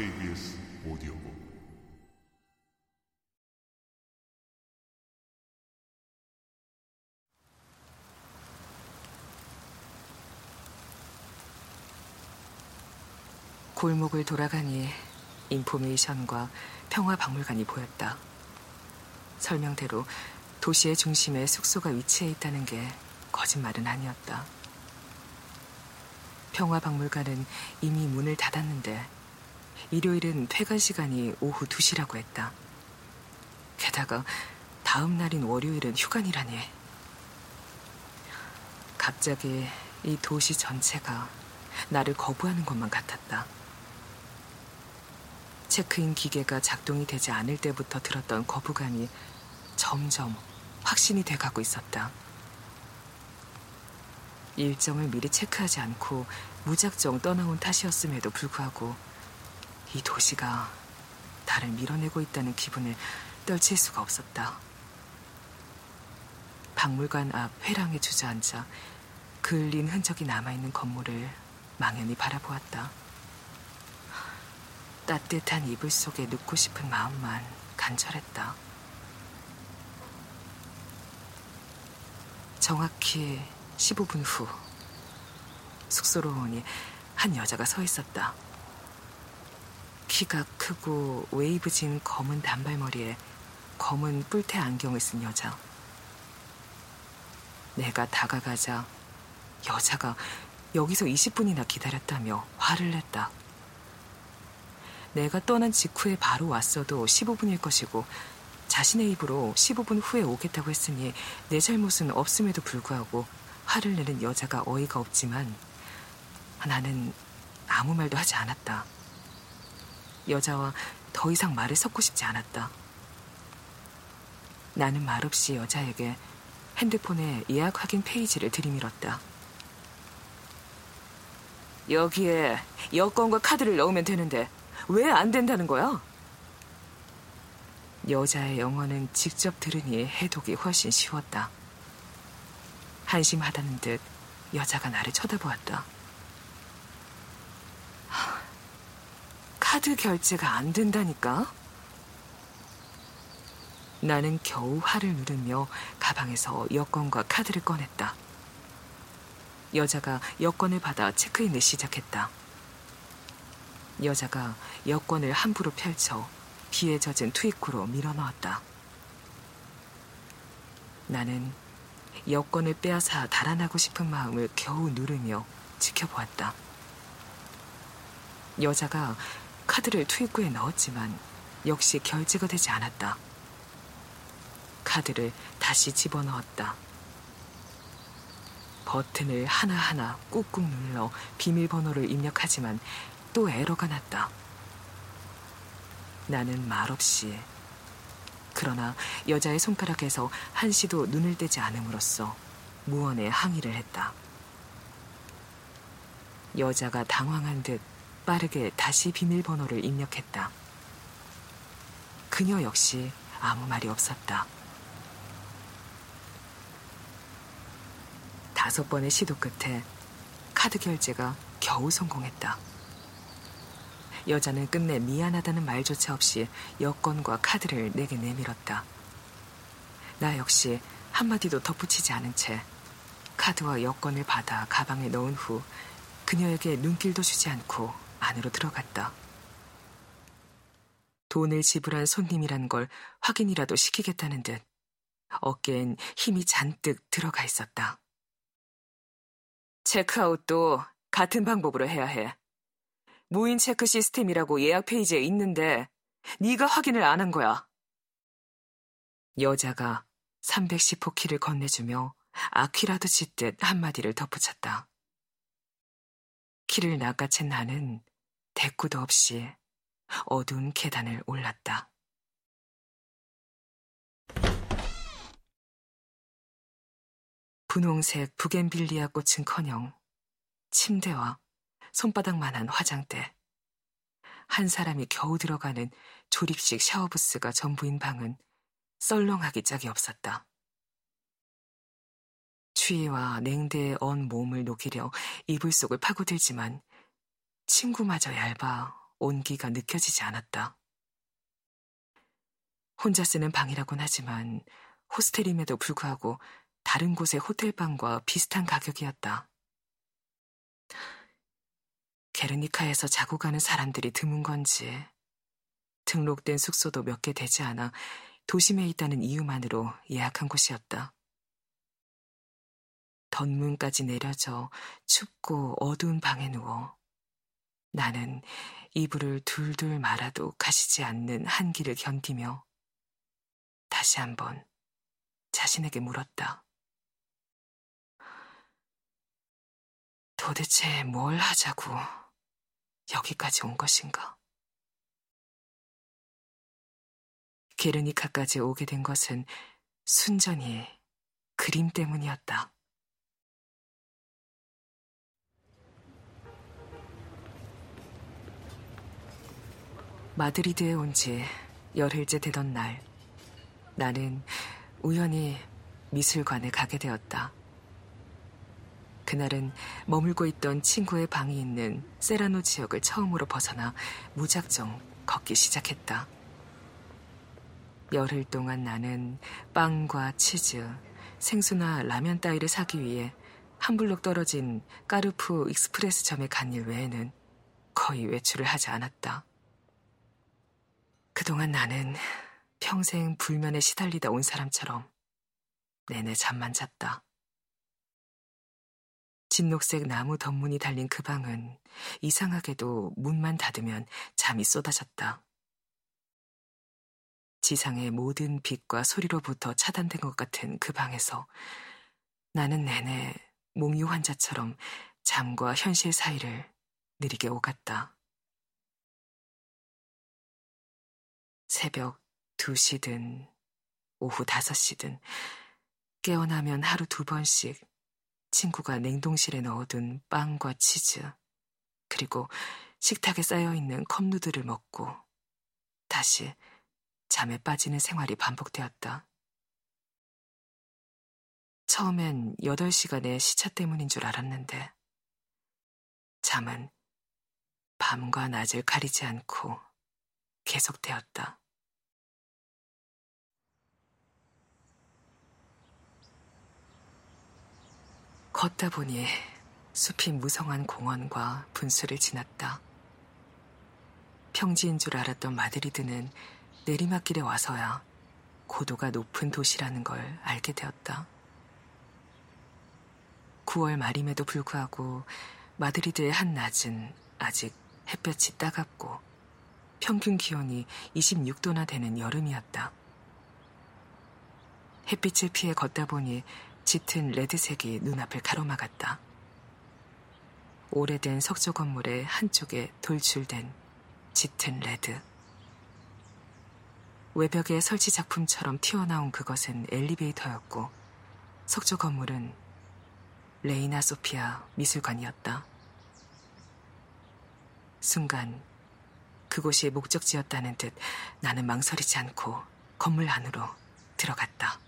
KBS 오디오북 골목을 돌아가니 인포메이션과 평화박물관이 보였다. 설명대로 도시의 중심에 숙소가 위치해 있다는 게 거짓말은 아니었다. 평화박물관은 이미 문을 닫았는데 일요일은 퇴근 시간이 오후 2시라고 했다. 게다가 다음 날인 월요일은 휴관이라니. 갑자기 이 도시 전체가 나를 거부하는 것만 같았다. 체크인 기계가 작동이 되지 않을 때부터 들었던 거부감이 점점 확신이 돼가고 있었다. 일정을 미리 체크하지 않고 무작정 떠나온 탓이었음에도 불구하고 이 도시가 나를 밀어내고 있다는 기분을 떨칠 수가 없었다. 박물관 앞 회랑에 주저앉아 그을린 흔적이 남아있는 건물을 망연히 바라보았다. 따뜻한 이불 속에 눕고 싶은 마음만 간절했다. 정확히 15분 후 숙소로 오니 한 여자가 서 있었다. 키가 크고 웨이브진 검은 단발머리에 검은 뿔테 안경을 쓴 여자. 내가 다가가자 여자가 여기서 20분이나 기다렸다며 화를 냈다. 내가 떠난 직후에 바로 왔어도 15분일 것이고 자신의 입으로 15분 후에 오겠다고 했으니 내 잘못은 없음에도 불구하고 화를 내는 여자가 어이가 없지만 나는 아무 말도 하지 않았다. 여자와 더 이상 말을 섞고 싶지 않았다. 나는 말없이 여자에게 핸드폰에 예약 확인 페이지를 들이밀었다. 여기에 여권과 카드를 넣으면 되는데 왜 안 된다는 거야? 여자의 영어는 직접 들으니 해독이 훨씬 쉬웠다. 한심하다는 듯 여자가 나를 쳐다보았다. 카드 결제가 안 된다니까? 나는 겨우 화를 누르며 가방에서 여권과 카드를 꺼냈다. 여자가 여권을 받아 체크인을 시작했다. 여자가 여권을 함부로 펼쳐 비에 젖은 트위코로 밀어넣었다. 나는 여권을 빼앗아 달아나고 싶은 마음을 겨우 누르며 지켜보았다. 여자가 카드를 트위코에 넣었지만 역시 결제가 되지 않았다. 카드를 다시 집어넣었다. 버튼을 하나하나 꾹꾹 눌러 비밀번호를 입력하지만 또 에러가 났다. 나는 말없이 그러나 여자의 손가락에서 한시도 눈을 떼지 않음으로써 무언에 항의를 했다. 여자가 당황한 듯 빠르게 다시 비밀번호를 입력했다. 그녀 역시 아무 말이 없었다. 다섯 번의 시도 끝에 카드 결제가 겨우 성공했다. 여자는 끝내 미안하다는 말조차 없이 여권과 카드를 내게 내밀었다. 나 역시 한마디도 덧붙이지 않은 채 카드와 여권을 받아 가방에 넣은 후 그녀에게 눈길도 주지 않고 안으로 들어갔다. 돈을 지불한 손님이란 걸 확인이라도 시키겠다는 듯 어깨엔 힘이 잔뜩 들어가 있었다. 체크아웃도 같은 방법으로 해야 해. 무인 체크 시스템이라고 예약 페이지에 있는데 네가 확인을 안 한 거야. 여자가 310호 키를 건네주며 아퀴라도 짖듯 한마디를 덧붙였다. 키를 낚아챈 나는 대꾸도 없이 어두운 계단을 올랐다. 분홍색 부겐빌리아 꽃은커녕 침대와 손바닥만한 화장대, 한 사람이 겨우 들어가는 조립식 샤워부스가 전부인 방은 썰렁하기 짝이 없었다. 추위와 냉대에 언 몸을 녹이려 이불 속을 파고들지만 친구마저 얇아 온기가 느껴지지 않았다. 혼자 쓰는 방이라곤 하지만 호스텔임에도 불구하고 다른 곳의 호텔방과 비슷한 가격이었다. 게르니카에서 자고 가는 사람들이 드문 건지 등록된 숙소도 몇 개 되지 않아 도심에 있다는 이유만으로 예약한 곳이었다. 덧문까지 내려져 춥고 어두운 방에 누워 나는 이불을 둘둘 말아도 가시지 않는 한기를 견디며 다시 한번 자신에게 물었다. 도대체 뭘 하자고 여기까지 온 것인가? 게르니카까지 오게 된 것은 순전히 그림 때문이었다. 마드리드에 온 지 열흘째 되던 날, 나는 우연히 미술관에 가게 되었다. 그날은 머물고 있던 친구의 방이 있는 세라노 지역을 처음으로 벗어나 무작정 걷기 시작했다. 열흘 동안 나는 빵과 치즈, 생수나 라면 따위를 사기 위해 한 블록 떨어진 까르푸 익스프레스점에 간 일 외에는 거의 외출을 하지 않았다. 그동안 나는 평생 불면에 시달리다 온 사람처럼 내내 잠만 잤다. 진녹색 나무 덧문이 달린 그 방은 이상하게도 문만 닫으면 잠이 쏟아졌다. 지상의 모든 빛과 소리로부터 차단된 것 같은 그 방에서 나는 내내 몽유 환자처럼 잠과 현실 사이를 느리게 오갔다. 새벽 2시든 오후 5시든 깨어나면 하루 두 번씩 친구가 냉동실에 넣어둔 빵과 치즈, 그리고 식탁에 쌓여있는 컵누들을 먹고 다시 잠에 빠지는 생활이 반복되었다. 처음엔 8시간의 시차 때문인 줄 알았는데, 잠은 밤과 낮을 가리지 않고 계속되었다. 걷다 보니 숲이 무성한 공원과 분수를 지났다. 평지인 줄 알았던 마드리드는 내리막길에 와서야 고도가 높은 도시라는 걸 알게 되었다. 9월 말임에도 불구하고 마드리드의 한낮은 아직 햇볕이 따갑고 평균 기온이 26도나 되는 여름이었다. 햇빛을 피해 걷다 보니 짙은 레드색이 눈앞을 가로막았다. 오래된 석조 건물의 한쪽에 돌출된 짙은 레드. 외벽의 설치 작품처럼 튀어나온 그것은 엘리베이터였고 석조 건물은 레이나 소피아 미술관이었다. 순간 그곳이 목적지였다는 듯 나는 망설이지 않고 건물 안으로 들어갔다.